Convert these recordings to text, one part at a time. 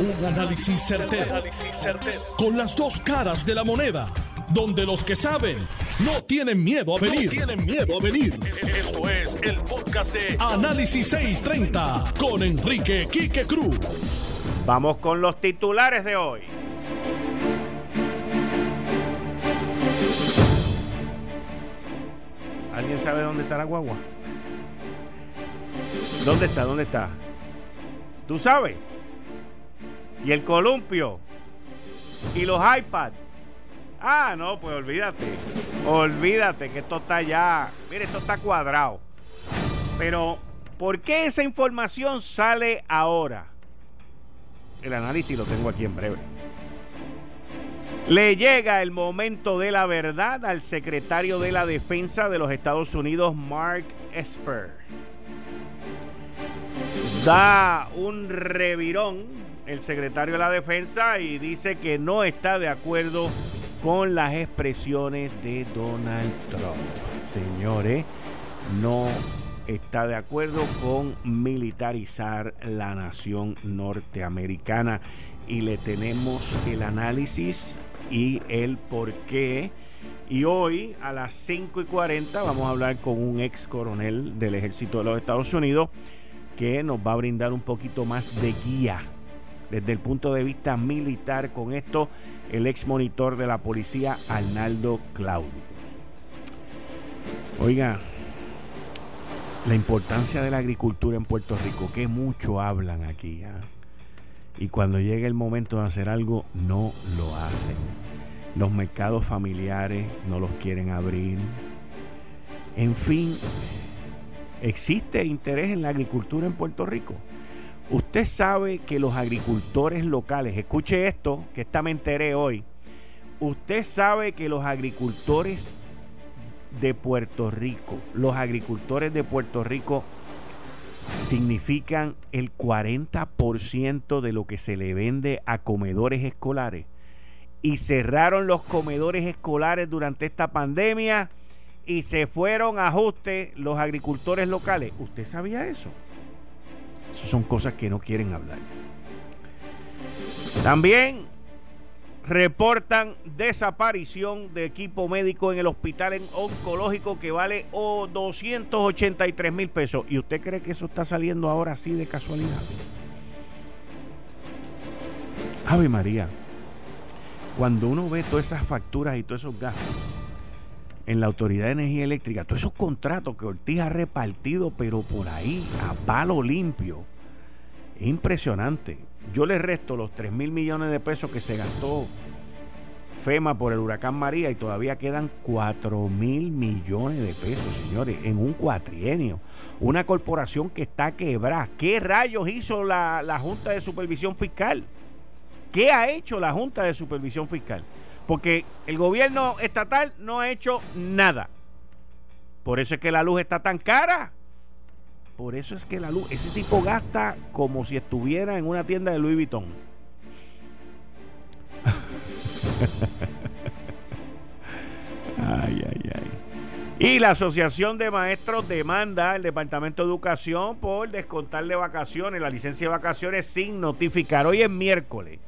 Un análisis certero, Con las dos caras de la moneda. Donde los que saben no tienen miedo a venir. tienen miedo a venir. Esto es el podcast de Análisis 630 con Enrique Quique Cruz. Vamos con los titulares de hoy. ¿Alguien sabe dónde está la guagua? ¿Dónde está? ¿Dónde está? ¿Tú sabes? Y el columpio. Y los iPads. Ah, no, pues olvídate. Olvídate que esto está ya. Mire, esto está cuadrado. Pero, ¿por qué esa información sale ahora? El análisis lo tengo aquí en breve. Le llega el momento de la verdad al secretario de la Defensa de los Estados Unidos, Mark Esper. Da un revirón el secretario de la Defensa y dice que no está de acuerdo con las expresiones de Donald Trump. Señores, no está de acuerdo con militarizar la nación norteamericana y le tenemos el análisis y el por qué. Y hoy a las 5 y 40 vamos a hablar con un ex coronel del ejército de los Estados Unidos que nos va a brindar un poquito más de guía desde el punto de vista militar con esto el ex monitor de la policía Arnaldo Claudio. Oiga, la importancia de la agricultura en Puerto Rico, que mucho hablan aquí. ¿ah? Y cuando llega el momento de hacer algo, no lo hacen. Los mercados familiares no los quieren abrir. En fin, existe interés en la agricultura en Puerto Rico. Usted sabe que los agricultores locales, escuche esto, que esta me enteré hoy. Usted sabe que los agricultores de Puerto Rico, los agricultores de Puerto Rico significan el 40% de lo que se le vende a comedores escolares. Y cerraron los comedores escolares durante esta pandemia y se fueron a ajuste los agricultores locales. ¿Usted sabía eso? Son cosas que no quieren hablar. También reportan desaparición de equipo médico en el hospital oncológico que vale 283 mil pesos. ¿Y usted cree que eso está saliendo ahora así de casualidad? Ave María, cuando uno ve todas esas facturas y todos esos gastos en la Autoridad de Energía Eléctrica, todos esos contratos que Ortiz ha repartido, pero por ahí, a palo limpio, es impresionante. Yo le resto los 3 mil millones de pesos que se gastó FEMA por el huracán María y todavía quedan 4 mil millones de pesos, señores, en un cuatrienio. Una corporación que está quebrada. ¿Qué rayos hizo la, la Junta de Supervisión Fiscal? ¿Qué ha hecho la Junta de Supervisión Fiscal? Porque el gobierno estatal no ha hecho nada. Por eso es que la luz está tan cara. Por eso es que la luz, ese tipo gasta como si estuviera en una tienda de Louis Vuitton. ay, ay, ay. Y la Asociación de Maestros demanda al Departamento de Educación por descontarle vacaciones, la licencia de vacaciones sin notificar. Hoy es miércoles.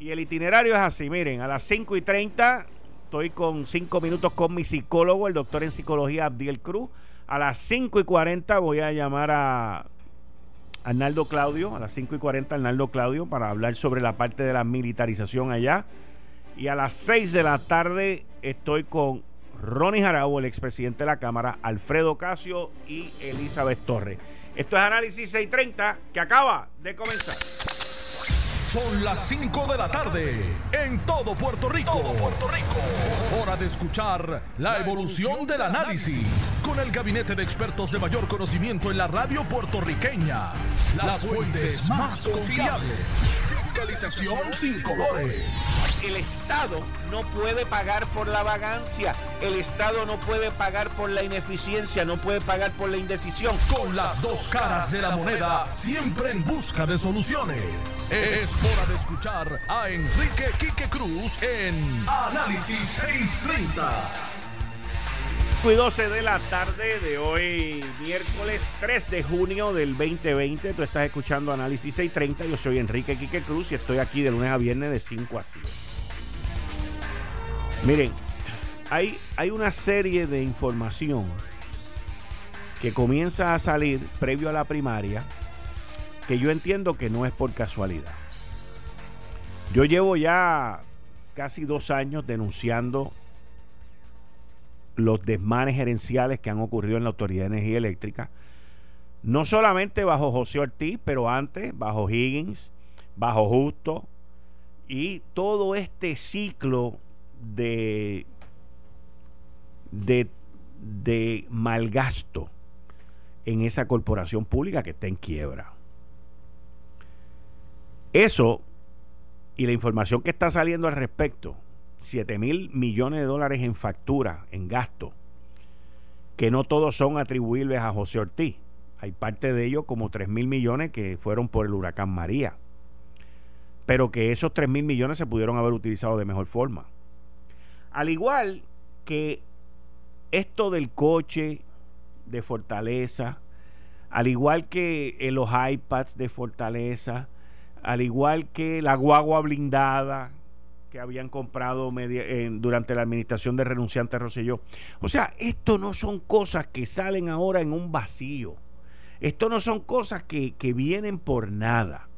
Y el itinerario es así, miren, a las 5 y 30 estoy con 5 minutos con mi psicólogo, el doctor en psicología Abdiel Cruz. A las 5 y 40 voy a llamar a Arnaldo Claudio, a las 5 y 40 Arnaldo Claudio, para hablar sobre la parte de la militarización allá. Y a las 6 de la tarde estoy con Ronnie Jarabo, el expresidente de la Cámara, Alfredo Casio y Elizabeth Torres. Esto es Análisis 630 que acaba de comenzar. Son las 5 de la tarde en todo Puerto Rico. Puerto Rico. Hora de escuchar la evolución del análisis con el gabinete de expertos de mayor conocimiento en la radio puertorriqueña. Las fuentes más confiables. Fiscalización sin colores el Estado no puede pagar por la vagancia, el Estado no puede pagar por la ineficiencia, no puede pagar por la indecisión. Con las dos caras de la moneda, siempre en busca de soluciones. Es hora de escuchar a Enrique Quique Cruz en Análisis 630. 5 y 12 de la tarde de hoy, miércoles 3 de junio del 2020. Tú estás escuchando Análisis 630. Yo soy Enrique Quique Cruz y estoy aquí de lunes a viernes de 5 a 7. Miren, hay, hay una serie de información que comienza a salir previo a la primaria que yo entiendo que no es por casualidad. Yo llevo ya casi dos años denunciando los desmanes gerenciales que han ocurrido en la Autoridad de Energía Eléctrica, no solamente bajo José Ortiz, pero antes bajo Higgins, bajo Justo, y todo este ciclo de, de, de malgasto en esa corporación pública que está en quiebra. Eso y la información que está saliendo al respecto, 7 mil millones de dólares en factura, en gasto, que no todos son atribuibles a José Ortiz. Hay parte de ellos, como 3 mil millones, que fueron por el huracán María. Pero que esos 3 mil millones se pudieron haber utilizado de mejor forma. Al igual que esto del coche de Fortaleza, al igual que los iPads de Fortaleza, al igual que la guagua blindada que habían comprado durante la administración de renunciante Rosselló. O sea, esto no son cosas que salen ahora en un vacío. Esto no son cosas que, que vienen por nada.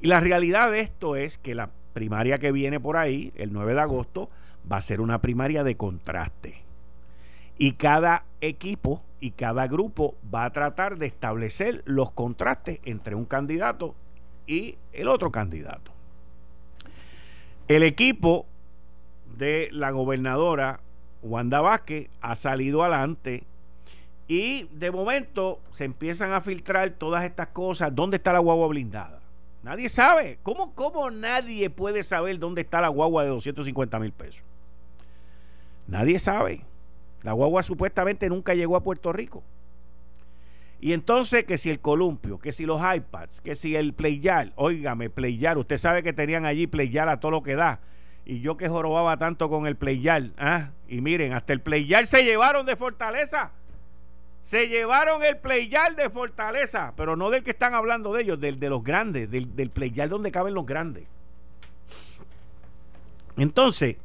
Y la realidad de esto es que la primaria que viene por ahí, el 9 de agosto, va a ser una primaria de contraste. Y cada equipo y cada grupo va a tratar de establecer los contrastes entre un candidato y el otro candidato. El equipo de la gobernadora Wanda Vázquez ha salido adelante y de momento se empiezan a filtrar todas estas cosas. ¿Dónde está la guagua blindada? Nadie sabe. ¿Cómo, ¿Cómo nadie puede saber dónde está la guagua de 250 mil pesos? Nadie sabe. La guagua supuestamente nunca llegó a Puerto Rico. Y entonces que si el columpio, que si los iPads, que si el Playar, óigame, Playar, usted sabe que tenían allí Playar a todo lo que da. Y yo que jorobaba tanto con el Playar, ¿ah? Y miren, hasta el Playar se llevaron de Fortaleza. Se llevaron el Playar de Fortaleza, pero no del que están hablando de ellos, del de los grandes, del, del donde caben los grandes. Entonces,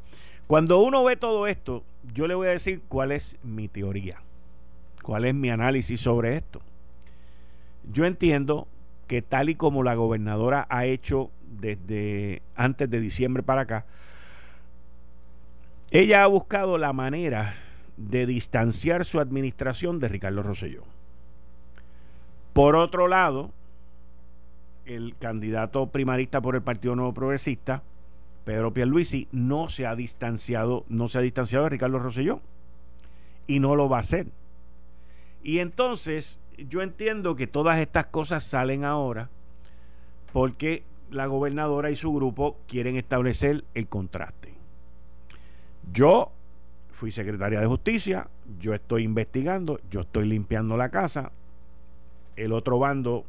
cuando uno ve todo esto, yo le voy a decir cuál es mi teoría. ¿Cuál es mi análisis sobre esto? Yo entiendo que tal y como la gobernadora ha hecho desde antes de diciembre para acá, ella ha buscado la manera de distanciar su administración de Ricardo Rosselló. Por otro lado, el candidato primarista por el Partido Nuevo Progresista, Pedro Pierluisi, no se ha distanciado, no se ha distanciado de Ricardo Rosselló y no lo va a hacer. Y entonces yo entiendo que todas estas cosas salen ahora porque la gobernadora y su grupo quieren establecer el contraste. Yo fui secretaria de justicia, yo estoy investigando, yo estoy limpiando la casa, el otro bando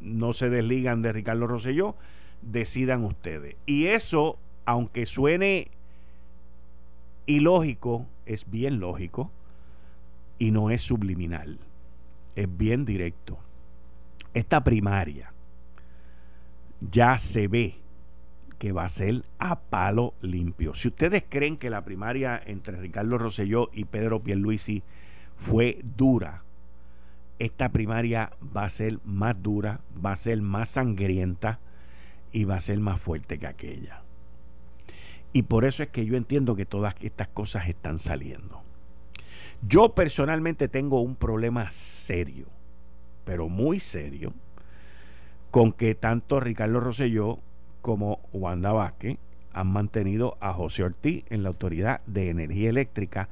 no se desligan de Ricardo Rosselló, decidan ustedes. Y eso, aunque suene ilógico, es bien lógico y no es subliminal, es bien directo. Esta primaria ya se ve que va a ser a palo limpio. Si ustedes creen que la primaria entre Ricardo Rosselló y Pedro Pierluisi fue dura, esta primaria va a ser más dura, va a ser más sangrienta y va a ser más fuerte que aquella. Y por eso es que yo entiendo que todas estas cosas están saliendo. Yo personalmente tengo un problema serio, pero muy serio, con que tanto Ricardo Rosselló como Wanda Vázquez han mantenido a José Ortiz en la Autoridad de Energía Eléctrica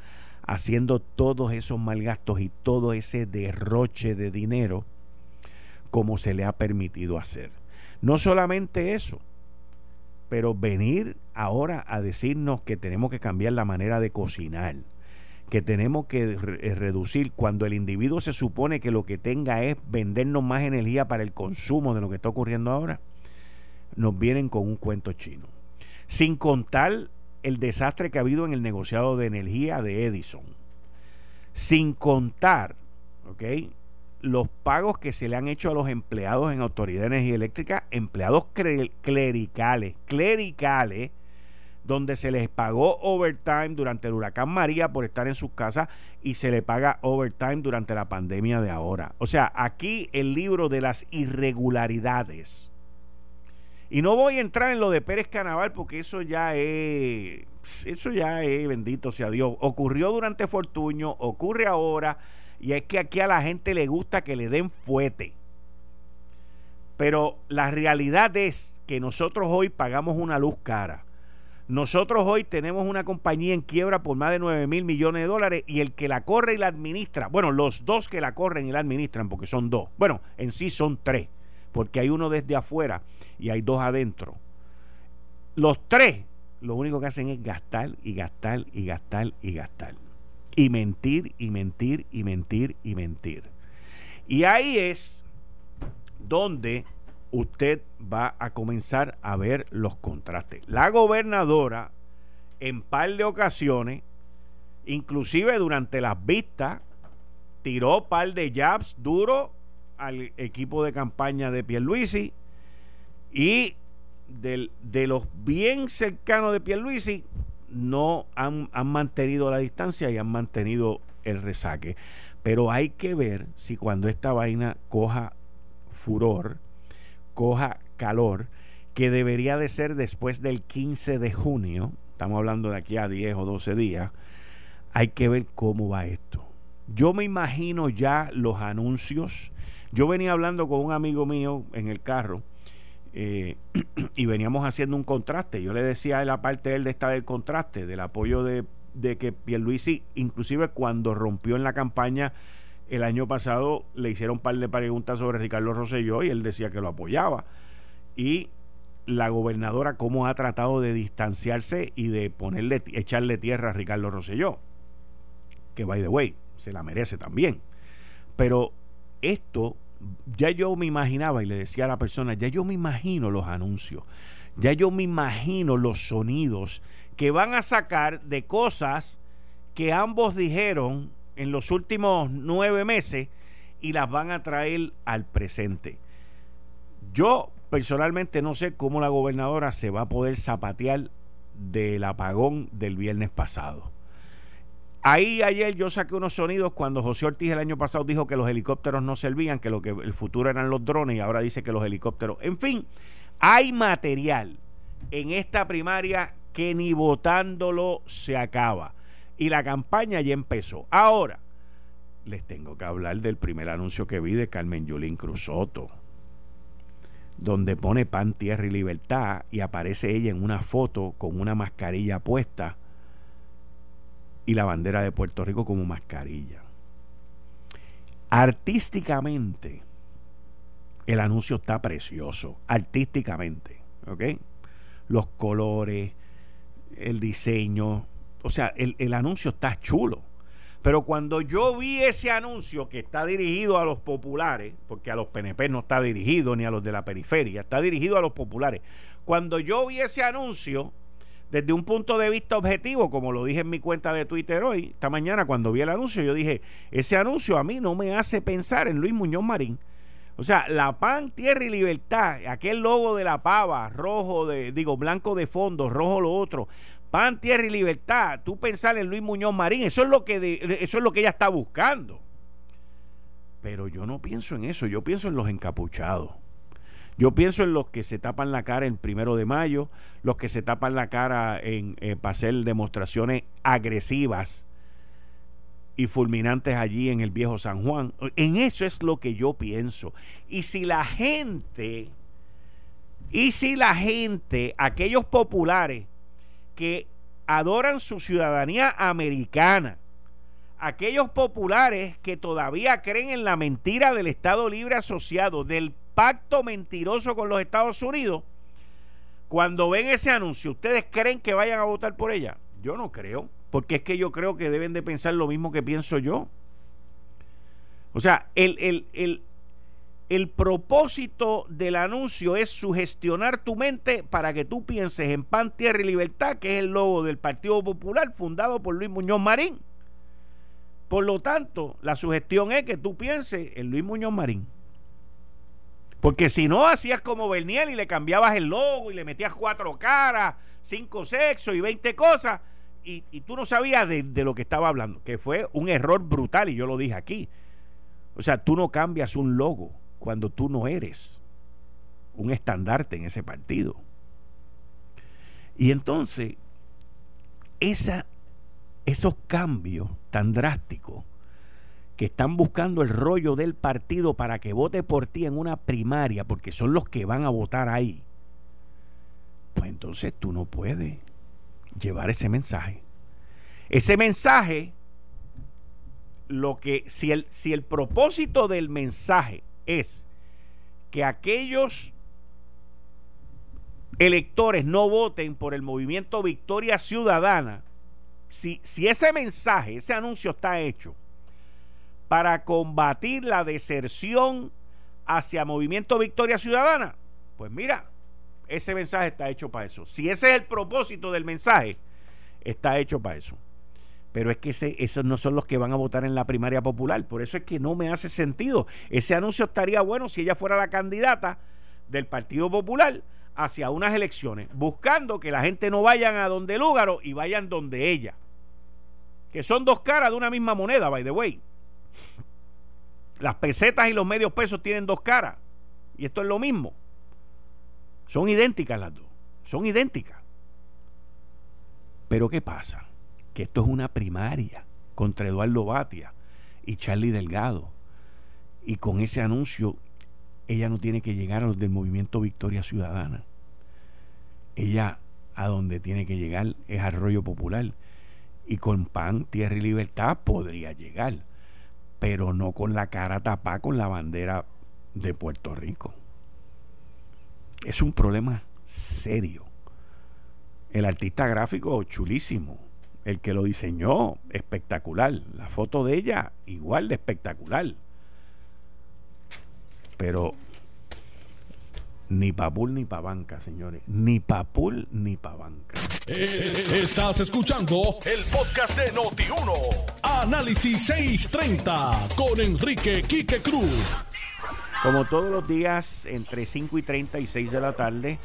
haciendo todos esos malgastos y todo ese derroche de dinero como se le ha permitido hacer. No solamente eso, pero venir ahora a decirnos que tenemos que cambiar la manera de cocinar, que tenemos que eh, reducir cuando el individuo se supone que lo que tenga es vendernos más energía para el consumo de lo que está ocurriendo ahora, nos vienen con un cuento chino. Sin contar el desastre que ha habido en el negociado de energía de Edison. Sin contar. Los pagos que se le han hecho a los empleados en Autoridad de Energía Eléctrica, empleados clericales, clericales, donde se les pagó overtime durante el huracán María por estar en sus casas y se le paga overtime durante la pandemia de ahora. O sea, aquí el libro de las irregularidades. Y no voy a entrar en lo de Pérez Canaval porque eso ya es, eso ya es, bendito sea Dios. Ocurrió durante Fortuño, ocurre ahora, y es que aquí a la gente le gusta que le den fuete. Pero la realidad es que nosotros hoy pagamos una luz cara nosotros hoy tenemos una compañía en quiebra por más de 9 mil millones de dólares y el que la corre y la administra, bueno, los dos que la corren y la administran, porque son dos, bueno, en sí son tres, porque hay uno desde afuera y hay dos adentro. Los tres, lo único que hacen es gastar y gastar y gastar y gastar. Y mentir y mentir y mentir y mentir. Y ahí es donde usted va a comenzar a ver los contrastes. La gobernadora, en par de ocasiones, inclusive durante las vistas, tiró par de jabs duro al equipo de campaña de Pierluisi y de los bien cercanos de Pierluisi no han, han mantenido la distancia y han mantenido el resaque. Pero hay que ver si cuando esta vaina coja furor, coja calor, que debería de ser después del 15 de junio, estamos hablando de aquí a 10 o 12 días, hay que ver cómo va esto. Yo me imagino ya los anuncios. Yo venía hablando con un amigo mío en el carro eh, y veníamos haciendo un contraste. Yo le decía la parte de él de esta del contraste, del apoyo de, de que Pierluisi, inclusive cuando rompió en la campaña el año pasado le hicieron un par de preguntas sobre Ricardo Rosselló y él decía que lo apoyaba. Y la gobernadora cómo ha tratado de distanciarse y de ponerle echarle tierra a Ricardo Rosselló. Que by the way, se la merece también. Pero esto ya yo me imaginaba y le decía a la persona, ya yo me imagino los anuncios, ya yo me imagino los sonidos que van a sacar de cosas que ambos dijeron en los últimos nueve meses y las van a traer al presente. Yo personalmente no sé cómo la gobernadora se va a poder zapatear del apagón del viernes pasado. Ahí ayer yo saqué unos sonidos cuando José Ortiz el año pasado dijo que los helicópteros no servían, que lo que el futuro eran los drones y ahora dice que los helicópteros. En fin, hay material en esta primaria que ni votándolo se acaba y la campaña ya empezó. Ahora, les tengo que hablar del primer anuncio que vi de Carmen Yulín Cruzoto, donde pone pan, tierra y libertad y aparece ella en una foto con una mascarilla puesta y la bandera de Puerto Rico como mascarilla. Artísticamente, el anuncio está precioso, artísticamente, ¿ok? Los colores, el diseño, o sea, el, anuncio está chulo. Pero cuando yo vi ese anuncio que está dirigido a los populares, porque a los PNP no está dirigido ni a los de la periferia, está dirigido a los populares. Cuando yo vi ese anuncio, desde un punto de vista objetivo, como lo dije en mi cuenta de Twitter hoy, esta mañana cuando vi el anuncio, yo dije, ese anuncio a mí no me hace pensar en Luis Muñoz Marín. O sea, la pan, tierra y libertad, aquel logo de la pava, rojo de, digo, blanco de fondo, rojo lo otro, pan, tierra y libertad, tú pensar en Luis Muñoz Marín, eso es lo que eso es lo que ella está buscando. Pero yo no pienso en eso, yo pienso en los encapuchados. Yo pienso en los que se tapan la cara el primero de mayo, los que se tapan la cara en, eh, para hacer demostraciones agresivas y fulminantes allí en el viejo San Juan. En eso es lo que yo pienso. Y si la gente, y si la gente, aquellos populares que adoran su ciudadanía americana, aquellos populares que todavía creen en la mentira del Estado Libre Asociado, del pacto mentiroso con los Estados Unidos, cuando ven ese anuncio, ¿ustedes creen que vayan a votar por ella? Yo no creo porque es que yo creo que deben de pensar lo mismo que pienso yo. O sea, el, el propósito del anuncio es sugestionar tu mente para que tú pienses en Pan, Tierra y Libertad, que es el logo del Partido Popular fundado por Luis Muñoz Marín. Por lo tanto, la sugestión es que tú pienses en Luis Muñoz Marín. Porque si no, hacías como Berniel y le cambiabas el logo y le metías cuatro caras, cinco sexos y veinte cosas, y, tú no sabías de, de, lo que estaba hablando, que fue un error brutal, y yo lo dije aquí. O sea, tú no cambias un logo cuando tú no eres un estandarte en ese partido. Y entonces, esos cambios tan drásticos que están buscando el rollo del partido para que vote por ti en una primaria, porque son los que van a votar ahí, pues entonces tú no puedes llevar ese mensaje. Ese mensaje, lo que, si el, si el propósito del mensaje es que aquellos electores no voten por el movimiento Victoria Ciudadana, si, si ese mensaje, ese anuncio está hecho para combatir la deserción hacia Movimiento Victoria Ciudadana, pues mira, ese mensaje está hecho para eso. Si ese es el propósito del mensaje, está hecho para eso pero es que esos no son los que van a votar en la primaria popular. Por eso es que no me hace sentido. Ese anuncio estaría bueno si ella fuera la candidata del Partido Popular hacia unas elecciones, buscando que la gente no vayan a donde Lúgaro y vayan donde ella. Que son dos caras de una misma moneda, by the way. Las pesetas y los medios pesos tienen dos caras. Y esto es lo mismo. Son idénticas las dos. Son idénticas. Pero ¿qué pasa? Que esto es una primaria contra Eduardo Batia y Charlie Delgado. Y con ese anuncio, ella no tiene que llegar a los del movimiento Victoria Ciudadana. Ella a donde tiene que llegar es Arroyo Popular. Y con pan, tierra y libertad podría llegar. Pero no con la cara tapada con la bandera de Puerto Rico. Es un problema serio. El artista gráfico, chulísimo el que lo diseñó, espectacular. La foto de ella, igual de espectacular. Pero ni papul ni pa' banca, señores. Ni papul ni pa' banca. Eh, estás escuchando el podcast de Noti1. Análisis 630 con Enrique Quique Cruz. Como todos los días, entre 5 y 30 y 6 de la tarde,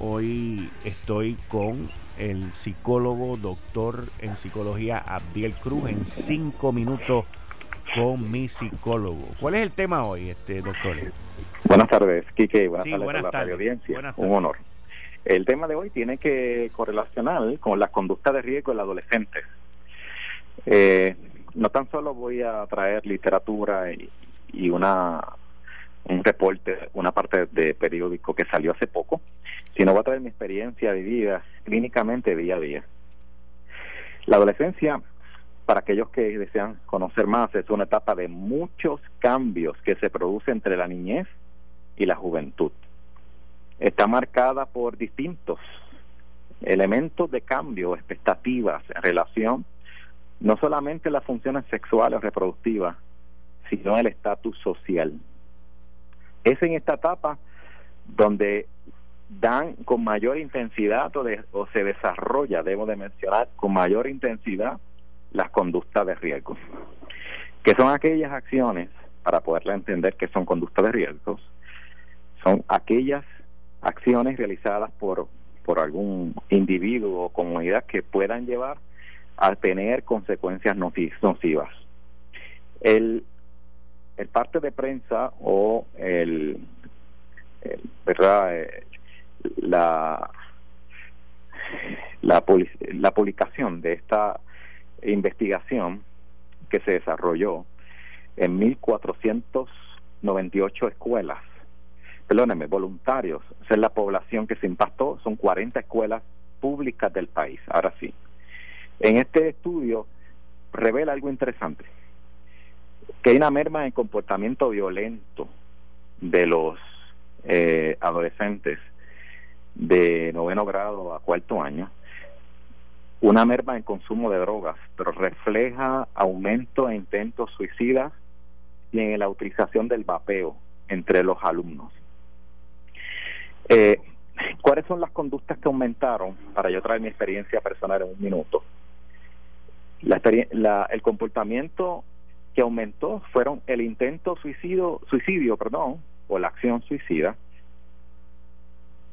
hoy estoy con el psicólogo, doctor en psicología Abdiel Cruz, en cinco minutos con mi psicólogo. ¿Cuál es el tema hoy, este doctor? Buenas tardes, Quique. Buenas tardes a la audiencia. Un honor. El tema de hoy tiene que correlacionar con la conducta de riesgo del adolescente. Eh, no tan solo voy a traer literatura y, y una un reporte, una parte de periódico que salió hace poco, sino voy a traer mi experiencia vivida clínicamente día a día. La adolescencia, para aquellos que desean conocer más, es una etapa de muchos cambios que se producen entre la niñez y la juventud. Está marcada por distintos elementos de cambio, expectativas, relación, no solamente las funciones sexuales o reproductivas, sino el estatus social. Es en esta etapa donde dan con mayor intensidad o, o se desarrolla, debo de mencionar, con mayor intensidad las conductas de riesgo, que son aquellas acciones, para poderla entender que son conductas de riesgos, son aquellas acciones realizadas por, por algún individuo o comunidad que puedan llevar a tener consecuencias nocivas. El, el parte de prensa o el, ¿verdad? Eh, la, la, la publicación de esta investigación que se desarrolló en 1498 escuelas, perdónenme, voluntarios, esa es la población que se impactó, son 40 escuelas públicas del país, ahora sí. En este estudio revela algo interesante, que hay una merma en comportamiento violento de los eh, adolescentes de noveno grado a cuarto año, una merma en consumo de drogas, pero refleja aumento en intentos suicidas y en la utilización del vapeo entre los alumnos. Eh, ¿Cuáles son las conductas que aumentaron? Para yo traer mi experiencia personal en un minuto. La, el comportamiento que aumentó fueron el intento suicidio, suicidio perdón, o la acción suicida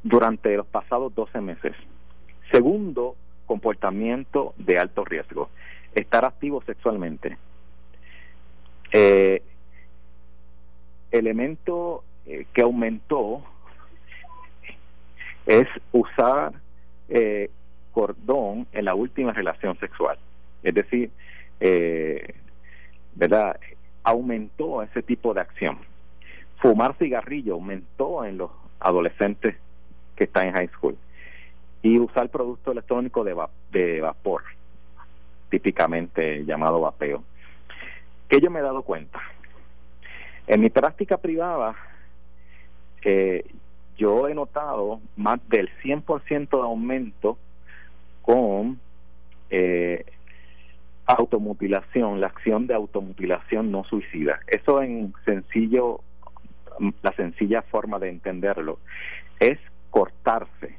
durante los pasados 12 meses. Segundo, comportamiento de alto riesgo, estar activo sexualmente. Eh, elemento eh, que aumentó es usar eh, cordón en la última relación sexual. Es decir, eh, ¿verdad? Aumentó ese tipo de acción. Fumar cigarrillo aumentó en los adolescentes que están en high school. Y usar producto electrónico de, de vapor, típicamente llamado vapeo. Que yo me he dado cuenta. En mi práctica privada, eh, yo he notado más del 100% de aumento con eh, automutilación, la acción de automutilación no suicida. Eso en sencillo, la sencilla forma de entenderlo es cortarse.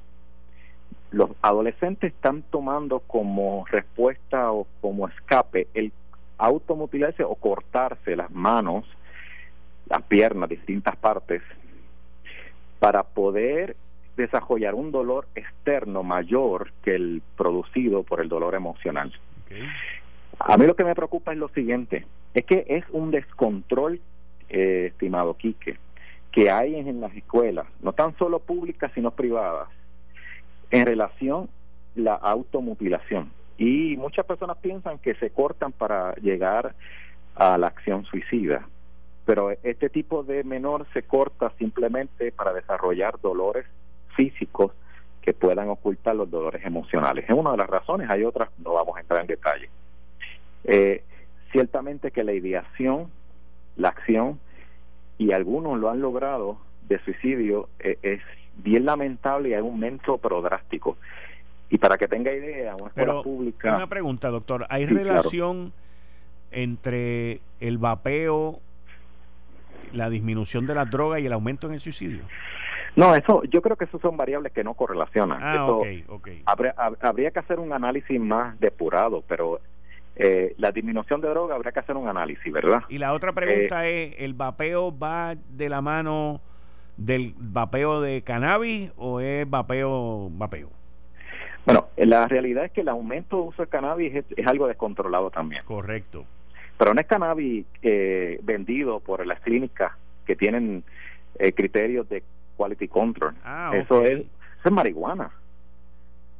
Los adolescentes están tomando como respuesta o como escape el automutilarse o cortarse las manos, las piernas, distintas partes, para poder desarrollar un dolor externo mayor que el producido por el dolor emocional. A mí lo que me preocupa es lo siguiente, es que es un descontrol, eh, estimado Quique, que hay en las escuelas, no tan solo públicas sino privadas, en relación la automutilación. Y muchas personas piensan que se cortan para llegar a la acción suicida, pero este tipo de menor se corta simplemente para desarrollar dolores físicos que puedan ocultar los dolores emocionales. Es una de las razones, hay otras, no vamos a entrar en detalle. Eh, ciertamente que la ideación, la acción, y algunos lo han logrado de suicidio, eh, es bien lamentable y hay un aumento pero drástico. Y para que tenga idea, una escuela pública... Una pregunta, doctor. ¿Hay relación entre el vapeo, la disminución de la droga y el aumento en el suicidio? No, eso, yo creo que eso son variables que no correlacionan. Ah, Habría, habría, que hacer un análisis más depurado, pero eh, la disminución de droga habría que hacer un análisis, ¿verdad? Y la otra pregunta eh, es, ¿el vapeo va de la mano del vapeo de cannabis o es vapeo vapeo? Bueno, la realidad es que el aumento de uso de cannabis es, algo descontrolado también. Correcto. Pero no es cannabis eh, vendido por las clínicas que tienen criterios de quality control. Ah, eso, es, eso es marihuana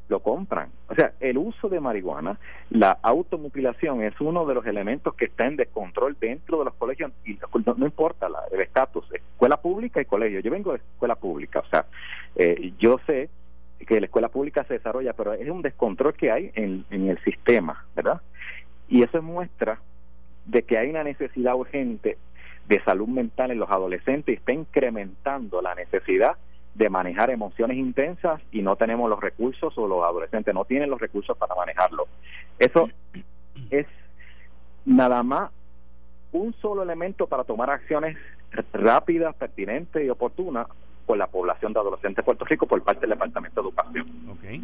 lo compran. O sea, el uso de marihuana, la automutilación es uno de los elementos que está en descontrol dentro de los colegios y no, importa la, el estatus, escuela pública y colegio. Yo vengo de escuela pública, o sea, eh, yo sé que la escuela pública se desarrolla, pero es un descontrol que hay en, en el sistema, ¿verdad? Y eso muestra de que hay una necesidad urgente de salud mental en los adolescentes y está incrementando la necesidad de manejar emociones intensas y no tenemos los recursos o los adolescentes no tienen los recursos para manejarlo. Eso es nada más un solo elemento para tomar acciones rápidas, pertinentes y oportunas por la población de adolescentes de Puerto Rico por parte del Departamento de Educación. Okay.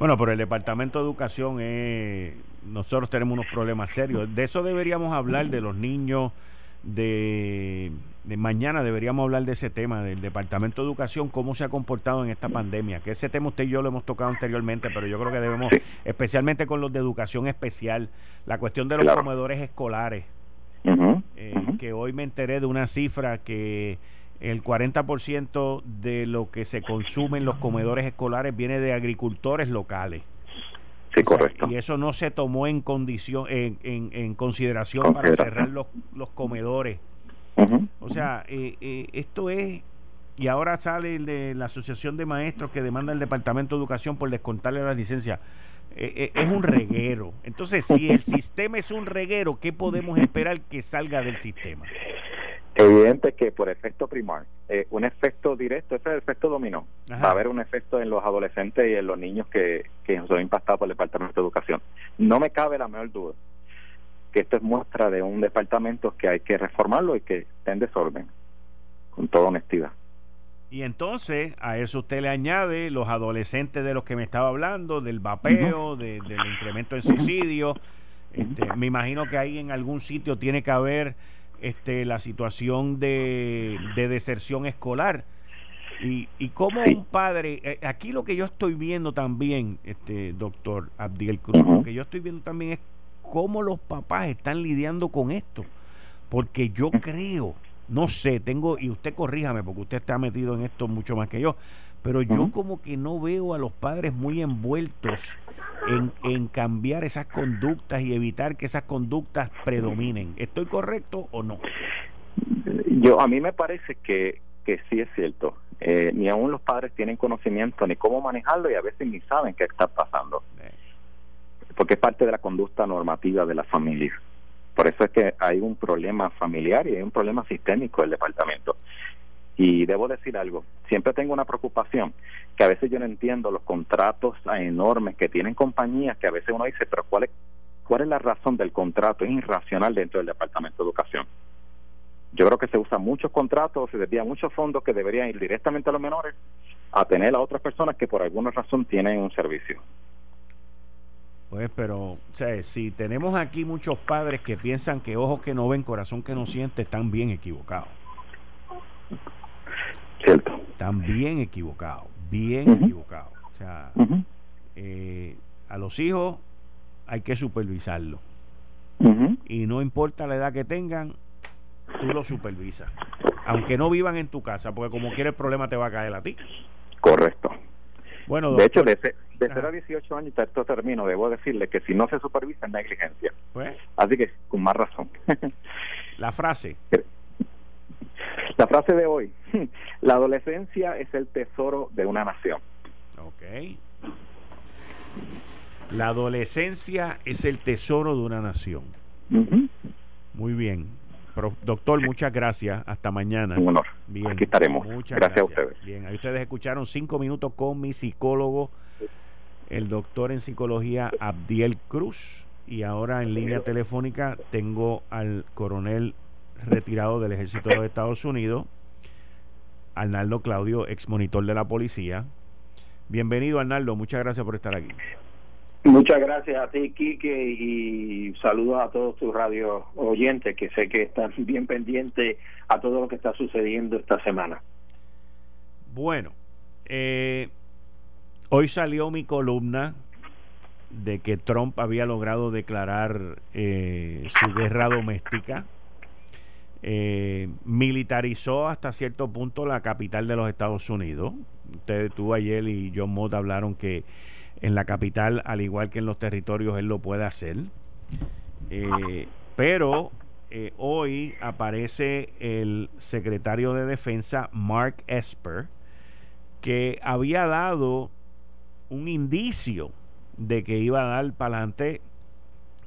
Bueno, por el Departamento de Educación eh, nosotros tenemos unos problemas serios. De eso deberíamos hablar de los niños de, mañana deberíamos hablar de ese tema, del Departamento de Educación, cómo se ha comportado en esta pandemia, que ese tema usted y yo lo hemos tocado anteriormente, pero yo creo que debemos, especialmente con los de educación especial, la cuestión de los comedores escolares, eh, que hoy me enteré de una cifra que el 40% de lo que se consume en los comedores escolares viene de agricultores locales. Sí, correcto. y eso no se tomó en condición en, en, consideración para cerrar los, los comedores. O sea, eh, eh, esto es y ahora sale de la Asociación de Maestros que demanda el Departamento de Educación por descontarle la licencia. Eh, es un reguero. Entonces, si el sistema es un reguero, ¿qué podemos esperar que salga del sistema? Evidente que por efecto primar, eh, un efecto directo, ese es el efecto dominó. Va a haber un efecto en los adolescentes y en los niños que, que son impactados por el Departamento de Educación. No me cabe la menor duda que esto es muestra de un departamento que hay que reformarlo y que está en desorden, con toda honestidad. Y entonces a eso usted le añade los adolescentes de los que me estaba hablando, del vapeo, del incremento en suicidio. Este, me imagino que ahí en algún sitio tiene que haber este, la situación de, deserción escolar. Y, y como un padre, eh, aquí lo que yo estoy viendo también, este doctor Abdiel Cruz, lo que yo estoy viendo también es cómo los papás están lidiando con esto. Porque yo creo no sé, tengo, y usted corríjame porque usted está metido en esto mucho más que yo, pero yo como que no veo a los padres muy envueltos en, en, cambiar esas conductas y evitar que esas conductas predominen. ¿Estoy correcto o no? Yo a mí me parece que, que sí es cierto. Eh, ni aún los padres tienen conocimiento ni cómo manejarlo y a veces ni saben qué está pasando. Porque es parte de la conducta normativa de la familia. Por eso es que hay un problema familiar y hay un problema sistémico del departamento. Y debo decir algo, siempre tengo una preocupación, que a veces yo no entiendo los contratos enormes que tienen compañías, que a veces uno dice, pero ¿cuál es, cuál es la razón del contrato? Es irracional dentro del Departamento de Educación. Yo creo que se usan muchos contratos, se desvían muchos fondos que deberían ir directamente a los menores a tener a otras personas que por alguna razón tienen un servicio. Pues, pero, o sea, si tenemos aquí muchos padres que piensan que ojos que no ven, corazón que no siente, están bien equivocados. Están bien equivocados, bien equivocados. O sea, eh, a los hijos hay que supervisarlo. Y no importa la edad que tengan, tú los supervisas. Aunque no vivan en tu casa, porque como quiere el problema te va a caer a ti. Correcto. Bueno, de hecho, de, de 0 a 18 años, esto termino, debo decirle que si no se supervisa es negligencia. Pues. Así que, con más razón. La frase. La frase de hoy. La adolescencia es el tesoro de una nación. Ok. La adolescencia es el tesoro de una nación. Muy bien. doctor, muchas gracias. Hasta mañana. Un honor. Bien. Aquí estaremos. Muchas gracias, gracias, a ustedes. Bien, ahí ustedes escucharon cinco minutos con mi psicólogo el doctor en psicología Abdiel Cruz y ahora en línea telefónica tengo al coronel retirado del ejército de los Estados Unidos, Arnaldo Claudio, ex monitor de la policía. Bienvenido Arnaldo, muchas gracias por estar aquí. Muchas gracias a ti, Quique, y saludos a todos tus radio oyentes que sé que están bien pendientes a todo lo que está sucediendo esta semana. Bueno, eh, Hoy salió mi columna de que Trump había logrado declarar eh, su guerra doméstica. Eh, militarizó hasta cierto punto la capital de los Estados Unidos. Ustedes, tú ayer y John Mott hablaron que en la capital, al igual que en los territorios, él lo puede hacer. Eh, pero hoy aparece el secretario de Defensa, Mark Esper, que había dado un indicio de que iba a dar para adelante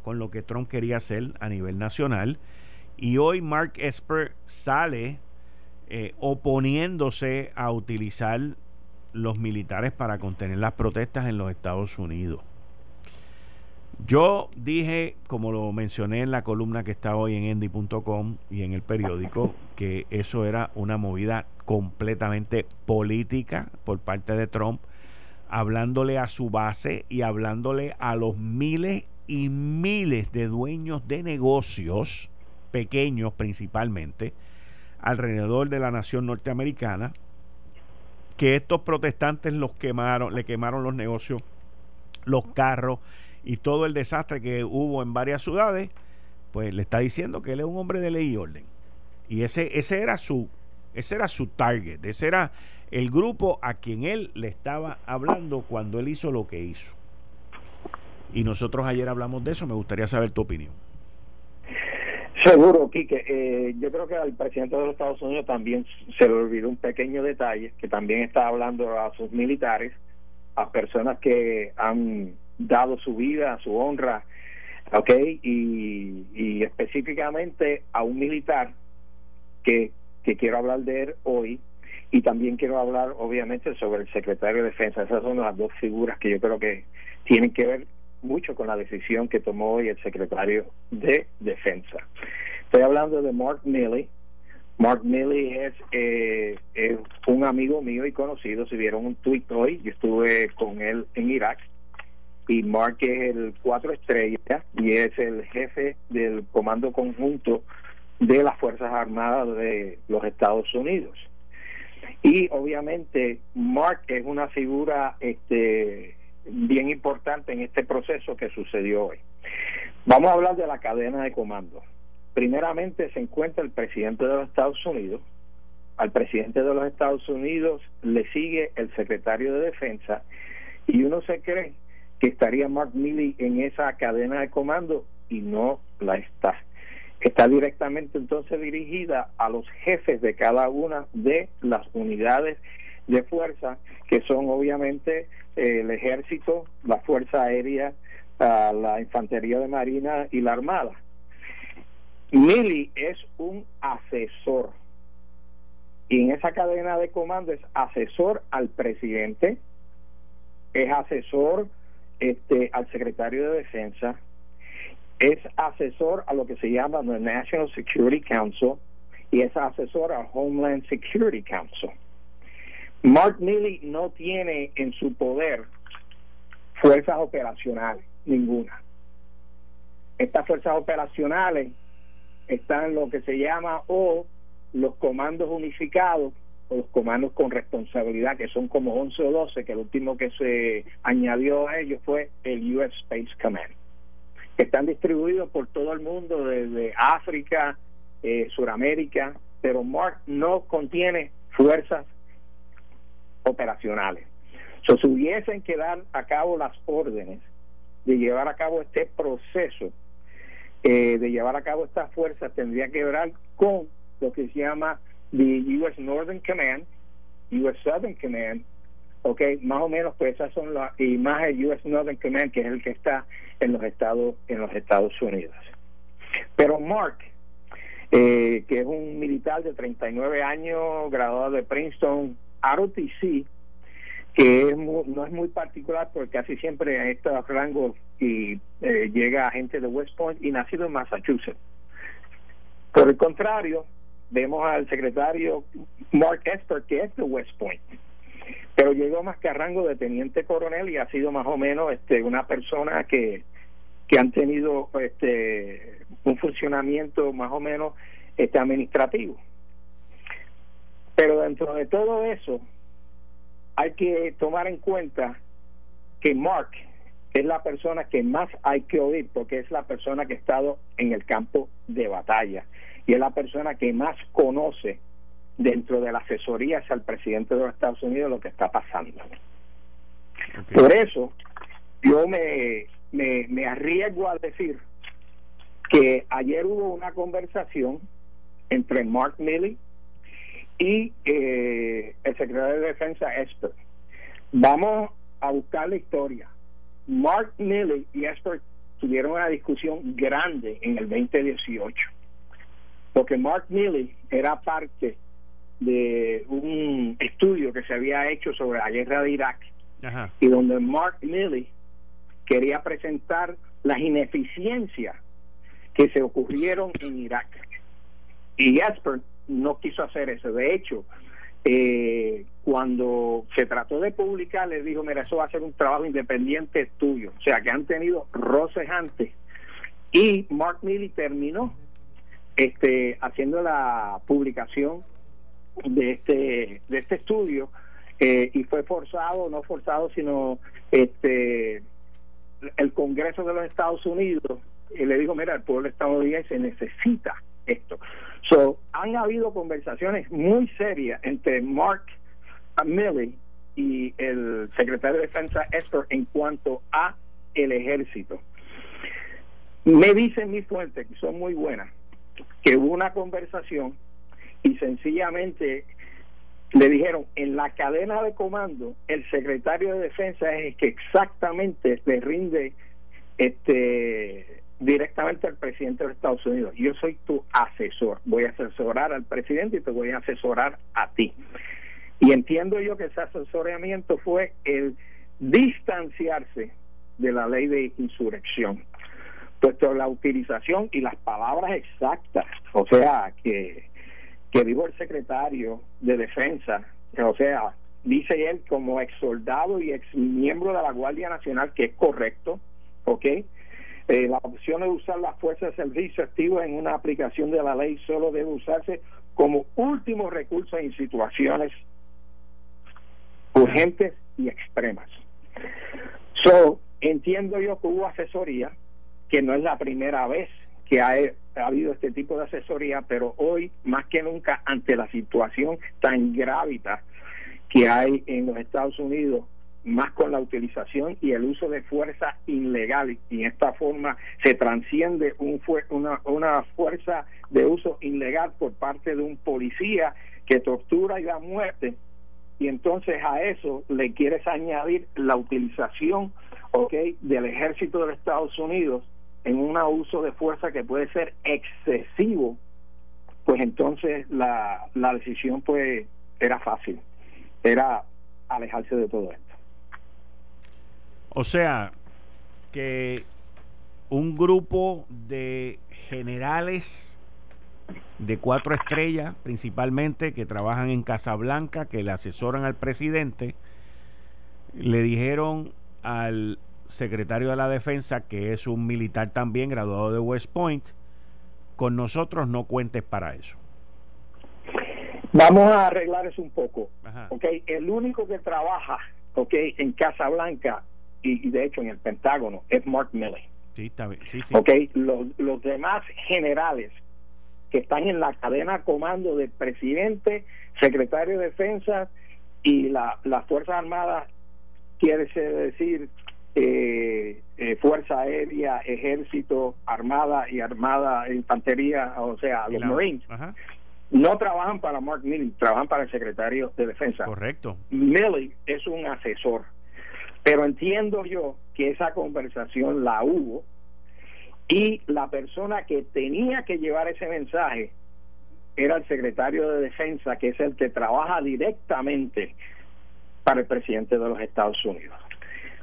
con lo que Trump quería hacer a nivel nacional. Y hoy Mark Esper sale eh, oponiéndose a utilizar los militares para contener las protestas en los Estados Unidos. Yo dije, como lo mencioné en la columna que está hoy en endy.com y en el periódico, que eso era una movida completamente política por parte de Trump hablándole a su base y hablándole a los miles y miles de dueños de negocios, pequeños principalmente, alrededor de la nación norteamericana, que estos protestantes los quemaron, le quemaron los negocios, los carros y todo el desastre que hubo en varias ciudades, pues le está diciendo que él es un hombre de ley y orden. Y ese, ese era su, ese era su target, ese era el grupo a quien él le estaba hablando cuando él hizo lo que hizo. Y nosotros ayer hablamos de eso, me gustaría saber tu opinión. Seguro, Quique. Eh, yo creo que al presidente de los Estados Unidos también se le olvidó un pequeño detalle, que también está hablando a sus militares, a personas que han dado su vida, su honra, ¿ok? Y, y específicamente a un militar que, que quiero hablar de él hoy, y también quiero hablar, obviamente, sobre el secretario de Defensa. Esas son las dos figuras que yo creo que tienen que ver mucho con la decisión que tomó hoy el secretario de Defensa. Estoy hablando de Mark Milley. Mark Milley es, eh, es un amigo mío y conocido. Si vieron un tweet hoy, yo estuve con él en Irak y Mark es el cuatro estrellas y es el jefe del comando conjunto de las Fuerzas Armadas de los Estados Unidos. Y obviamente Mark es una figura este, bien importante en este proceso que sucedió hoy. Vamos a hablar de la cadena de comando. Primeramente se encuentra el presidente de los Estados Unidos. Al presidente de los Estados Unidos le sigue el secretario de Defensa y uno se cree que estaría Mark Milley en esa cadena de comando y no la está. Está directamente entonces dirigida a los jefes de cada una de las unidades de fuerza, que son obviamente eh, el ejército, la fuerza aérea, ah, la infantería de marina y la armada. Milley es un asesor y en esa cadena de comando es asesor al presidente, es asesor este, al secretario de Defensa, es asesor a lo que se llama the National Security Council y es asesor al Homeland Security Council. Mark Milley no tiene en su poder fuerzas operacionales, ninguna. Estas fuerzas operacionales están lo que se llama o los comandos unificados los comandos con responsabilidad, que son como 11 o 12, que el último que se añadió a ellos fue el US Space Command, que están distribuidos por todo el mundo, desde África, eh, Suramérica, pero MARC no contiene fuerzas operacionales. So, si hubiesen que dar a cabo las órdenes de llevar a cabo este proceso, eh, de llevar a cabo estas fuerzas, tendría que ver con lo que se llama the U.S. Northern Command, U.S. Southern Command, ok, más o menos pues esas son las, y más U.S. Northern Command, que es el que está en los Estados, en los Estados Unidos. Pero Mark, eh, que es un militar de 39 años, graduado de Princeton, ROTC, que es no es muy particular porque casi siempre en estos rangos y eh, llega gente de West Point y nacido en Massachusetts. Por el contrario, vemos al secretario Mark Esper, que es de West Point, pero llegó más que a rango de teniente coronel y ha sido más o menos este una persona que, que han tenido este un funcionamiento más o menos este administrativo. Pero dentro de todo eso hay que tomar en cuenta que Mark es la persona que más hay que oír porque es la persona que ha estado en el campo de batalla y es la persona que más conoce dentro de la asesoría hacia el presidente de los Estados Unidos lo que está pasando. Por eso yo me, me, arriesgo a decir que ayer hubo una conversación entre Mark Milley y eh, el secretario de Defensa Esper. Vamos a buscar la historia. Mark Milley y Esper tuvieron una discusión grande en el 2018 porque Mark Milley era parte de un estudio que se había hecho sobre la guerra de Irak y donde Mark Milley quería presentar las ineficiencias que se ocurrieron en Irak y Jasper no quiso hacer eso. De hecho eh, cuando se trató de publicar le dijo mira eso va a ser un trabajo independiente tuyo o sea que han tenido roces antes. Y Mark Milley terminó este, haciendo la publicación de este, de este estudio eh, y fue forzado, no forzado, sino este, el Congreso de los Estados Unidos y le dijo, mira, el pueblo estadounidense necesita esto. So, han habido conversaciones muy serias entre Mark Milley y el secretario de Defensa Esper en cuanto a el ejército. Me dicen mis fuentes, que son muy buenas, que hubo una conversación y sencillamente le dijeron en la cadena de comando el secretario de defensa es el que exactamente le rinde este directamente al presidente de los Estados Unidos. Yo soy tu asesor, voy a asesorar al presidente y te voy a asesorar a ti. Y entiendo yo que ese asesoramiento fue el distanciarse de la ley de insurrección. Puesto la utilización y las palabras exactas, o sea, que, que dijo el secretario de Defensa, o sea, dice él como ex soldado y ex miembro de la Guardia Nacional, que es correcto, ¿ok? Eh, la opción de usar las fuerzas de servicio activo en una aplicación de la ley solo debe usarse como último recurso en situaciones urgentes y extremas. So, entiendo yo que hubo asesoría, que no es la primera vez que ha, ha, habido este tipo de asesoría, pero hoy más que nunca ante la situación tan grávida que hay en los Estados Unidos, más con la utilización y el uso de fuerza ilegal. Y en esta forma se transciende un una, una fuerza de uso ilegal por parte de un policía que tortura y da muerte. Y entonces a eso le quieres añadir la utilización okay, del ejército de Estados Unidos en un uso de fuerza que puede ser excesivo pues entonces la, la decisión pues era fácil. Era alejarse de todo esto o sea que un grupo de generales de cuatro estrellas, principalmente, que trabajan en Casablanca, que le asesoran al presidente, le dijeron al secretario de la defensa, que es un militar también graduado de West Point, con nosotros no cuentes para eso. Vamos a arreglar eso un poco. Okay, el único que trabaja okay, en Casablanca y, y, de hecho en el Pentágono es Mark Milley. Sí, está bien. Sí, sí. Okay, los, los demás generales que están en la cadena comando del presidente, secretario de defensa y la, las Fuerzas Armadas, quiere decir eh, eh, Fuerza Aérea, Ejército, Armada y Armada, Infantería, o sea, los Marines. No trabajan para Mark Milley, trabajan para el secretario de Defensa. Correcto. Milley es un asesor, pero entiendo yo que esa conversación la hubo y la persona que tenía que llevar ese mensaje era el secretario de Defensa, que es el que trabaja directamente para el presidente de los Estados Unidos.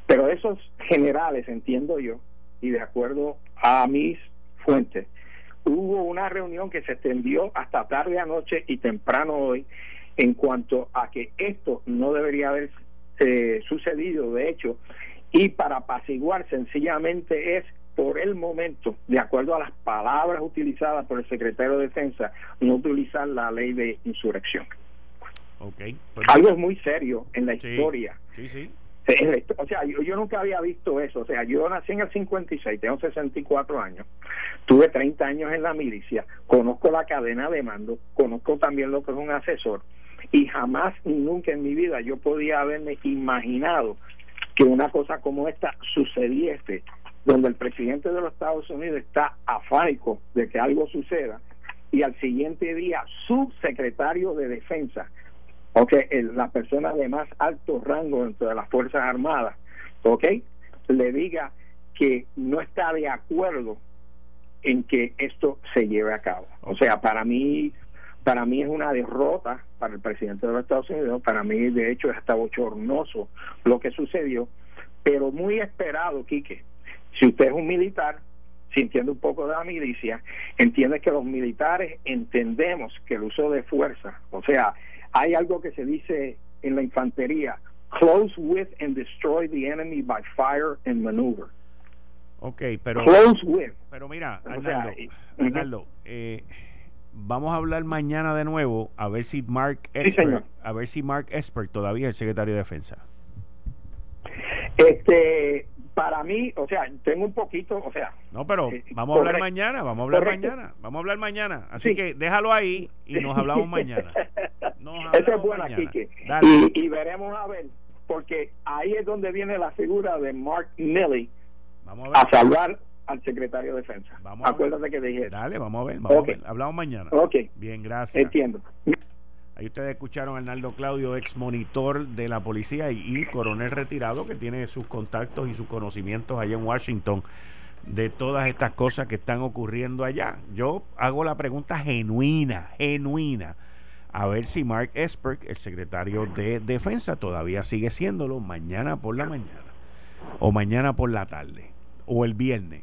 Pero esos generales, entiendo yo, y de acuerdo a mis fuentes, hubo una reunión que se extendió hasta tarde anoche y temprano hoy en cuanto a que esto no debería haber eh, sucedido, de hecho, y para apaciguar sencillamente es por el momento, de acuerdo a las palabras utilizadas por el secretario de Defensa, no utilizar la ley de insurrección. Okay, pues Algo es muy serio en la historia. Sí, sí. O sea, yo, yo, nunca había visto eso. O sea, yo nací en el 56, tengo 64 años, tuve 30 años en la milicia, conozco la cadena de mando, conozco también lo que es un asesor, y jamás y nunca en mi vida yo podía haberme imaginado que una cosa como esta sucediese donde el presidente de los Estados Unidos está afánico de que algo suceda y al siguiente día su secretario de defensa, ok, la persona de más alto rango dentro de las Fuerzas Armadas, ok, le diga que no está de acuerdo en que esto se lleve a cabo. O sea, para mí para mí es una derrota para el presidente de los Estados Unidos, para mí de hecho es hasta bochornoso lo que sucedió, pero muy esperado, Quique, si usted es un militar, si entiende un poco de la milicia, entiende que los militares entendemos que el uso de fuerza, o sea, hay algo que se dice en la infantería, close with and destroy the enemy by fire and maneuver. Ok, pero... Close with. Pero mira, Arnaldo, eh, vamos a hablar mañana de nuevo a ver si Mark a ver si Mark Esper todavía es el secretario de defensa. Este, para mí, o sea, tengo un poquito, o sea. No, pero eh, vamos a hablar mañana, vamos a hablar mañana, vamos a hablar mañana. Así que déjalo ahí y nos hablamos mañana. Eso es bueno, Kike. Y, y, veremos a ver, porque ahí es donde viene la figura de Mark Milley a, salvar al secretario de Defensa. Vamos Acuérdate que dije. Dale, vamos a ver, vamos a ver. Hablamos mañana. Ok. Bien, gracias. Entiendo. Ahí ustedes escucharon a Arnaldo Claudio, ex monitor de la policía y, coronel retirado que tiene sus contactos y sus conocimientos allá en Washington de todas estas cosas que están ocurriendo allá. Yo hago la pregunta genuina, genuina, a ver si Mark Esper, el secretario de Defensa, todavía sigue siéndolo mañana por la mañana. o mañana por la tarde o el viernes,